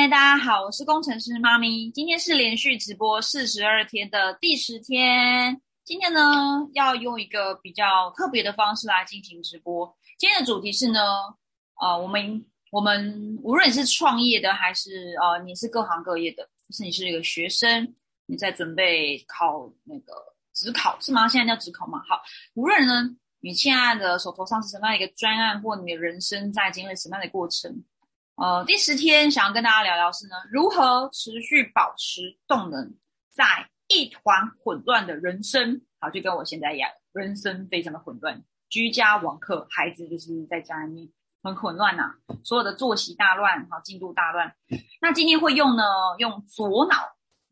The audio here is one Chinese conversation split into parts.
嗨，大家好，我是工程师妈咪。今天是连续直播四十二天的第十天。今天呢，要用一个比较特别的方式来进行直播。今天的主题是呢，呃，我们我们无论你是创业的，还是呃你是各行各业的，就是你是一个学生，你在准备考那个职考是吗？现在叫职考吗？好，无论呢你现在的手头上是什么样一个专案，或你的人生在经历什么样的过程。呃，第十天想要跟大家聊聊是呢，如何持续保持动能，在一团混乱的人生，好，就跟我现在一样，人生非常的混乱，居家网课，孩子就是在家里面很混乱呐，所有的作息大乱，好，进度大乱。那今天会用呢，用左脑，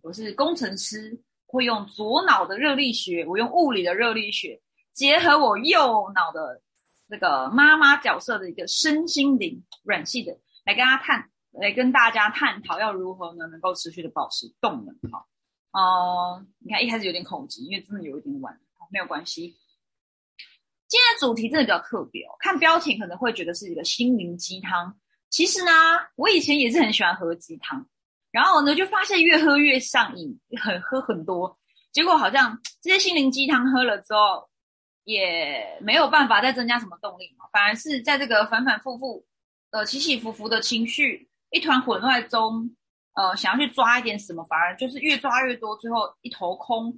我是工程师，会用左脑的热力学，我用物理的热力学，结合我右脑的这个妈妈角色的一个身心灵软系的。来跟大家探，来跟大家探讨要如何呢，能够持续的保持动能。哈，哦，你看一开始有点恐惧，因为真的有一点晚，没有关系。今天的主题真的比较特别哦，看标题可能会觉得是一个心灵鸡汤。其实呢，我以前也是很喜欢喝鸡汤，然后呢就发现越喝越上瘾，很喝很多，结果好像这些心灵鸡汤喝了之后，也没有办法再增加什么动力嘛，反而是在这个反反复复。呃，起起伏伏的情绪，一团混乱中，呃，想要去抓一点什么，反而就是越抓越多，最后一头空。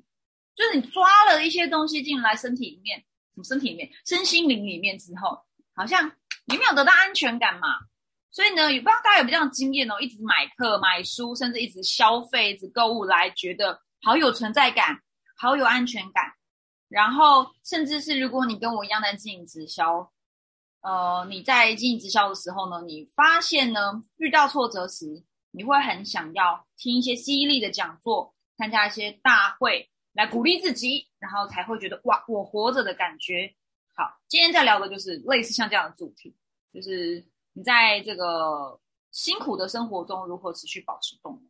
就是你抓了一些东西进来身体里面，什么身体里面，身心灵里面之后，好像你没有得到安全感嘛。所以呢，也不知道大家有没有这样经验哦，一直买课、买书，甚至一直消费、一直购物来，觉得好有存在感，好有安全感。然后，甚至是如果你跟我一样在经营直销。呃，你在经营直销的时候呢，你发现呢，遇到挫折时，你会很想要听一些激励的讲座，参加一些大会来鼓励自己，然后才会觉得哇，我活着的感觉。好，今天在聊的就是类似像这样的主题，就是你在这个辛苦的生活中如何持续保持动力。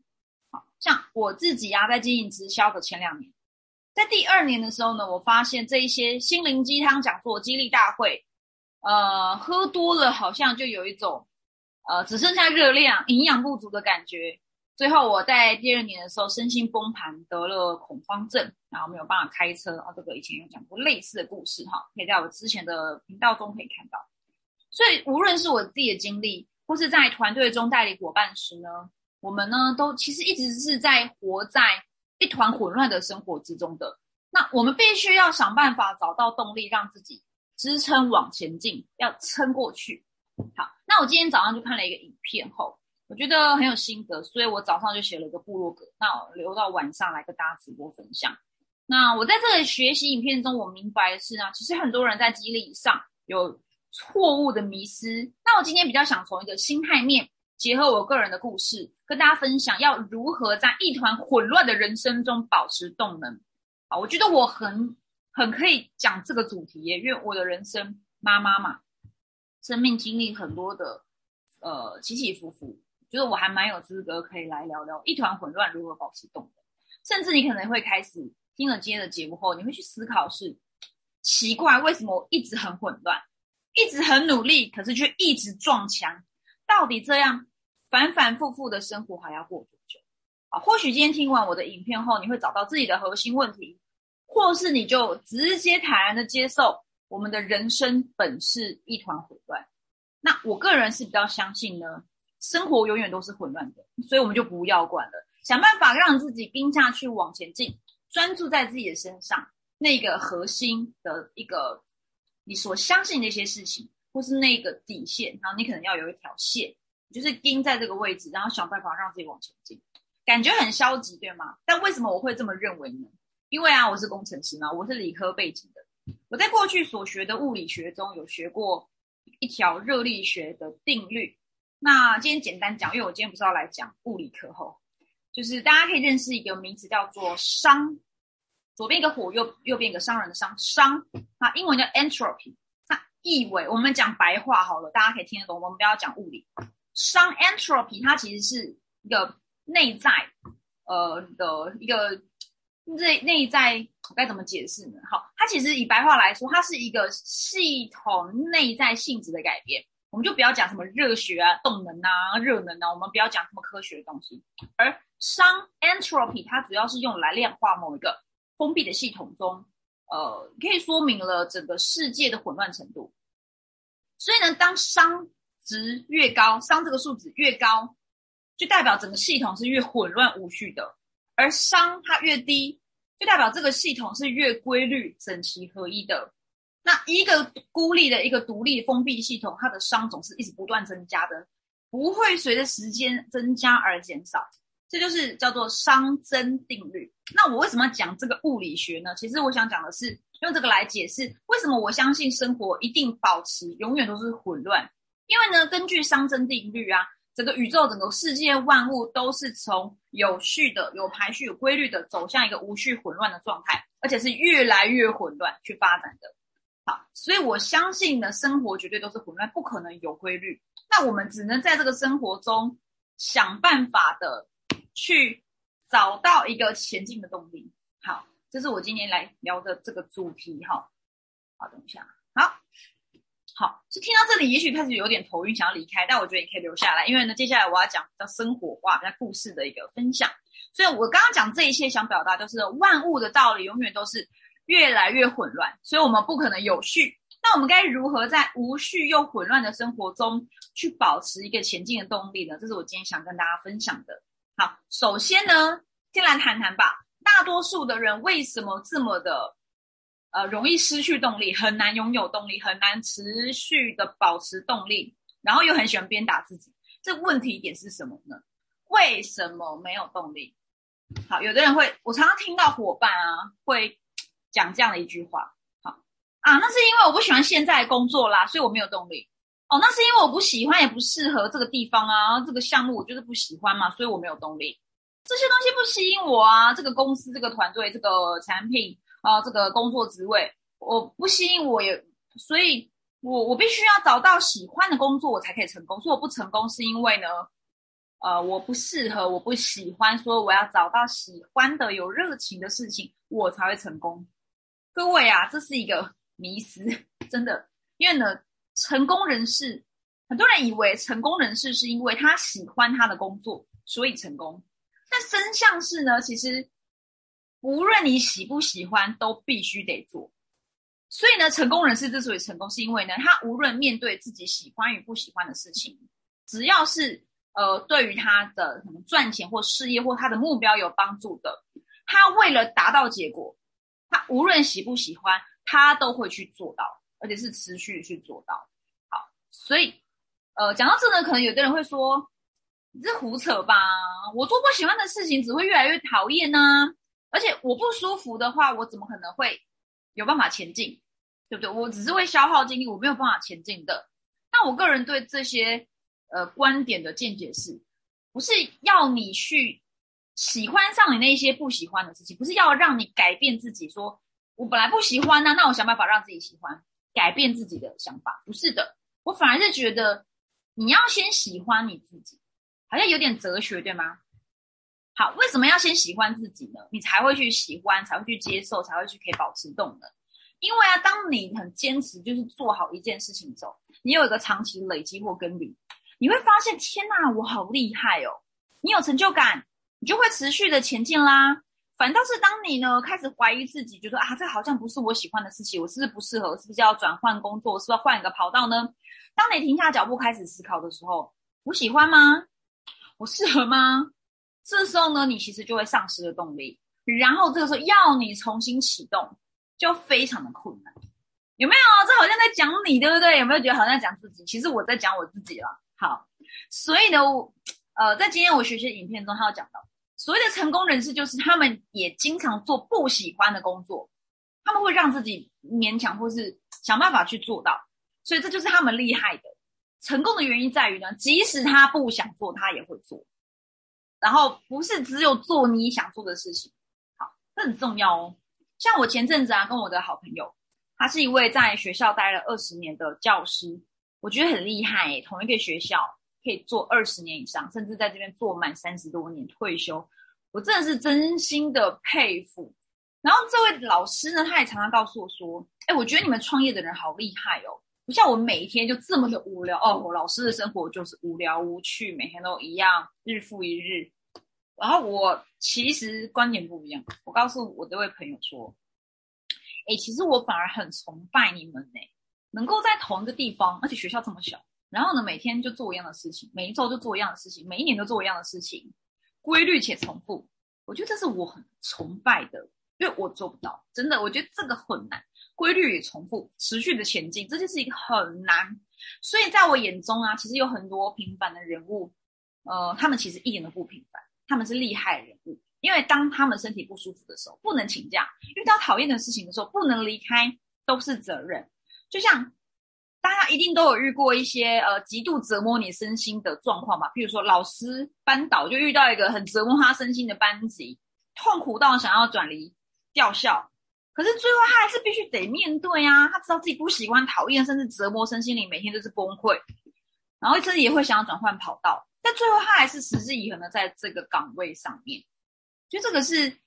好像我自己呀，在经营直销的前两年，在第二年的时候呢，我发现这一些心灵鸡汤讲座、激励大会。呃，喝多了好像就有一种，呃，只剩下热量、营养不足的感觉。最后我在第二年的时候身心崩盘，得了恐慌症，然后没有办法开车。啊，这个以前有讲过类似的故事哈，可以在我之前的频道中可以看到。所以无论是我自己的经历，或是在团队中带领伙伴时呢，我们呢都其实一直是在活在一团混乱的生活之中的。那我们必须要想办法找到动力，让自己。支撑往前进，要撑过去。好，那我今天早上就看了一个影片后，我觉得很有心得，所以我早上就写了一个部落格，那我留到晚上来跟大家直播分享。那我在这个学习影片中，我明白的是呢，其实很多人在激励上有错误的迷失。那我今天比较想从一个心态面，结合我个人的故事，跟大家分享要如何在一团混乱的人生中保持动能。好，我觉得我很。很可以讲这个主题耶，因为我的人生妈妈嘛，生命经历很多的呃起起伏伏，觉得我还蛮有资格可以来聊聊一团混乱如何保持动的。甚至你可能会开始听了今天的节目后，你会去思考是奇怪为什么我一直很混乱，一直很努力，可是却一直撞墙，到底这样反反复复的生活还要过多久？啊，或许今天听完我的影片后，你会找到自己的核心问题。或是你就直接坦然的接受，我们的人生本是一团混乱。那我个人是比较相信呢，生活永远都是混乱的，所以我们就不要管了，想办法让自己盯下去往前进，专注在自己的身上那个核心的一个你所相信的一些事情，或是那个底线，然后你可能要有一条线，就是盯在这个位置，然后想办法让自己往前进。感觉很消极，对吗？但为什么我会这么认为呢？因为啊，我是工程师嘛，我是理科背景的。我在过去所学的物理学中有学过一条热力学的定律。那今天简单讲，因为我今天不是要来讲物理课后，就是大家可以认识一个名词叫做熵，左边一个火，右右边一个商人的商，熵啊，英文叫 entropy。那意为我们讲白话好了，大家可以听得懂。我们不要讲物理，熵 entropy 它其实是一个内在呃的一个。内内在该怎么解释呢？好，它其实以白话来说，它是一个系统内在性质的改变。我们就不要讲什么热学啊、动能啊、热能啊，我们不要讲什么科学的东西。而熵 （entropy） 它主要是用来量化某一个封闭的系统中，呃，可以说明了整个世界的混乱程度。所以呢，当熵值越高，熵这个数值越高，就代表整个系统是越混乱无序的；而熵它越低，就代表这个系统是越规律、整齐合一的。那一个孤立的一个独立封闭系统，它的熵总是一直不断增加的，不会随着时间增加而减少。这就是叫做熵增定律。那我为什么要讲这个物理学呢？其实我想讲的是用这个来解释为什么我相信生活一定保持永远都是混乱。因为呢，根据熵增定律啊，整个宇宙、整个世界万物都是从有序的、有排序、有规律的走向一个无序混乱的状态，而且是越来越混乱去发展的。好，所以我相信呢，生活绝对都是混乱，不可能有规律。那我们只能在这个生活中想办法的。去找到一个前进的动力。好，这是我今天来聊的这个主题哈。好，等一下，好，好，是听到这里，也许开始有点头晕，想要离开，但我觉得你可以留下来，因为呢，接下来我要讲比较生活化、比较故事的一个分享。所以我刚刚讲这一切，想表达就是万物的道理永远都是越来越混乱，所以我们不可能有序。那我们该如何在无序又混乱的生活中去保持一个前进的动力呢？这是我今天想跟大家分享的。好，首先呢，先来谈谈吧。大多数的人为什么这么的，呃，容易失去动力，很难拥有动力，很难持续的保持动力，然后又很喜欢鞭打自己？这问题点是什么呢？为什么没有动力？好，有的人会，我常常听到伙伴啊会讲这样的一句话，好啊，那是因为我不喜欢现在工作啦，所以我没有动力。哦，那是因为我不喜欢，也不适合这个地方啊，这个项目我就是不喜欢嘛，所以我没有动力。这些东西不吸引我啊，这个公司、这个团队、这个产品啊，这个工作职位，我不吸引我，也所以，我我必须要找到喜欢的工作，我才可以成功。所以我不成功是因为呢，呃，我不适合，我不喜欢，所以我要找到喜欢的、有热情的事情，我才会成功。各位啊，这是一个迷思，真的，因为呢。成功人士，很多人以为成功人士是因为他喜欢他的工作，所以成功。但真相是呢，其实无论你喜不喜欢，都必须得做。所以呢，成功人士之所以成功，是因为呢，他无论面对自己喜欢与不喜欢的事情，只要是呃，对于他的什么赚钱或事业或他的目标有帮助的，他为了达到结果，他无论喜不喜欢，他都会去做到。而且是持续去做到好，所以，呃，讲到这呢，可能有的人会说，你这胡扯吧？我做不喜欢的事情，只会越来越讨厌呢。而且我不舒服的话，我怎么可能会有办法前进？对不对？我只是会消耗精力，我没有办法前进的。那我个人对这些呃观点的见解是，不是要你去喜欢上你那些不喜欢的事情，不是要让你改变自己，说我本来不喜欢呢，那我想办法让自己喜欢。改变自己的想法不是的，我反而是觉得你要先喜欢你自己，好像有点哲学，对吗？好，为什么要先喜欢自己呢？你才会去喜欢，才会去接受，才会去可以保持动能。因为啊，当你很坚持，就是做好一件事情之后，你有一个长期累积或耕耘，你会发现，天哪，我好厉害哦！你有成就感，你就会持续的前进啦。反倒是当你呢开始怀疑自己，就说啊，这好像不是我喜欢的事情，我是不是不适合？是不是要转换工作？是不是要换一个跑道呢？当你停下脚步开始思考的时候，我喜欢吗？我适合吗？这时候呢，你其实就会丧失了动力，然后这个时候要你重新启动，就非常的困难。有没有？这好像在讲你，对不对？有没有觉得好像在讲自己？其实我在讲我自己了。好，所以呢，呃，在今天我学习的影片中，他有讲到。所谓的成功人士，就是他们也经常做不喜欢的工作，他们会让自己勉强或是想办法去做到，所以这就是他们厉害的。成功的原因在于呢，即使他不想做，他也会做。然后不是只有做你想做的事情，好，这很重要哦。像我前阵子啊，跟我的好朋友，他是一位在学校待了二十年的教师，我觉得很厉害，同一个学校。可以做二十年以上，甚至在这边做满三十多年退休，我真的是真心的佩服。然后这位老师呢，他也常常告诉我说：“哎，我觉得你们创业的人好厉害哦，像我每一天就这么的无聊哦。我老师的生活就是无聊无趣，每天都一样，日复一日。然后我其实观点不一样，我告诉我这位朋友说：“哎，其实我反而很崇拜你们呢，能够在同一个地方，而且学校这么小，然后呢每天就做一样的事情，每一周就做一样的事情，每一年都做一样的事情，规律且重复。我觉得这是我很崇拜的，因为我做不到，真的，我觉得这个很难。”规律与重复，持续的前进，这就是一个很难。所以在我眼中啊，其实有很多平凡的人物，呃，他们其实一点都不平凡，他们是厉害人物。因为当他们身体不舒服的时候，不能请假；遇到讨厌的事情的时候，不能离开，都是责任。就像大家一定都有遇过一些呃极度折磨你身心的状况吧，比如说老师班导就遇到一个很折磨他身心的班级，痛苦到想要转离调校。可是最后他还是必须得面对啊！他知道自己不喜欢、讨厌，甚至折磨身心灵，每天都是崩溃，然后甚至也会想要转换跑道。但最后他还是持之以恒的在这个岗位上面，就这个是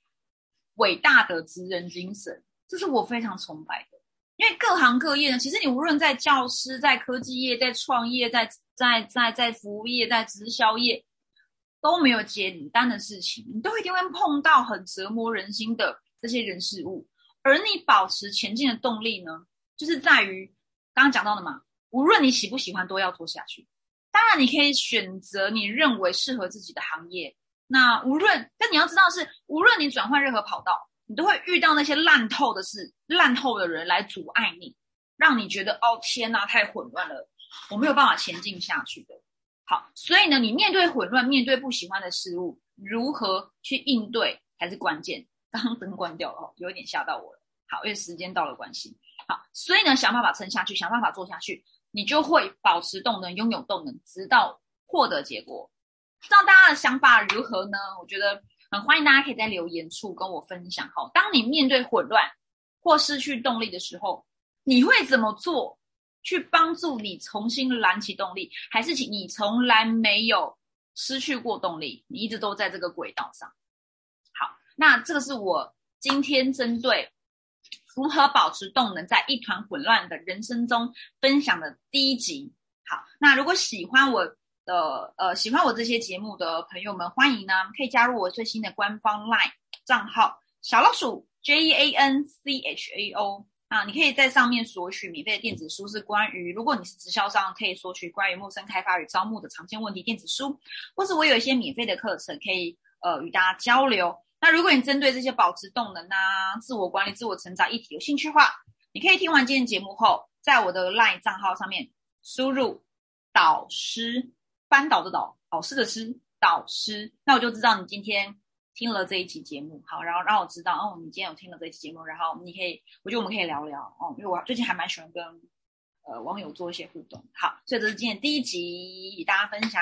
伟大的职人精神，这是我非常崇拜的。因为各行各业呢，其实你无论在教师、在科技业、在创业、在在在在服务业、在直销业，都没有简单的事情，你都一定会碰到很折磨人心的这些人事物。而你保持前进的动力呢，就是在于刚刚讲到的嘛，无论你喜不喜欢，都要做下去。当然，你可以选择你认为适合自己的行业。那无论，但你要知道是，无论你转换任何跑道，你都会遇到那些烂透的事、烂透的人来阻碍你，让你觉得哦天哪，太混乱了，我没有办法前进下去的。好，所以呢，你面对混乱，面对不喜欢的事物，如何去应对才是关键。刚灯关掉了哦，有一点吓到我了。好，因为时间到了关系。好，所以呢，想办法撑下去，想办法做下去，你就会保持动能，拥有动能，直到获得结果。不知道大家的想法如何呢？我觉得很欢迎大家可以在留言处跟我分享。好，当你面对混乱或失去动力的时候，你会怎么做去帮助你重新燃起动力？还是你从来没有失去过动力，你一直都在这个轨道上？那这个是我今天针对如何保持动能，在一团混乱的人生中分享的第一集。好，那如果喜欢我的呃喜欢我这些节目的朋友们，欢迎呢可以加入我最新的官方 LINE 账号小老鼠 J E A N C H A O 啊，你可以在上面索取免费的电子书，是关于如果你是直销商，可以索取关于陌生开发与招募的常见问题电子书，或是我有一些免费的课程，可以呃与大家交流。那如果你针对这些保持动能啊、自我管理、自我成长议题有兴趣的话，你可以听完今天节目后，在我的 LINE 账号上面输入“导师”，班导的导，老师的师，导师，那我就知道你今天听了这一期节目。好，然后让我知道，哦，你今天有听了这一期节目，然后你可以，我觉得我们可以聊聊哦，因为我最近还蛮喜欢跟呃网友做一些互动。好，所以这是今天第一集与大家分享。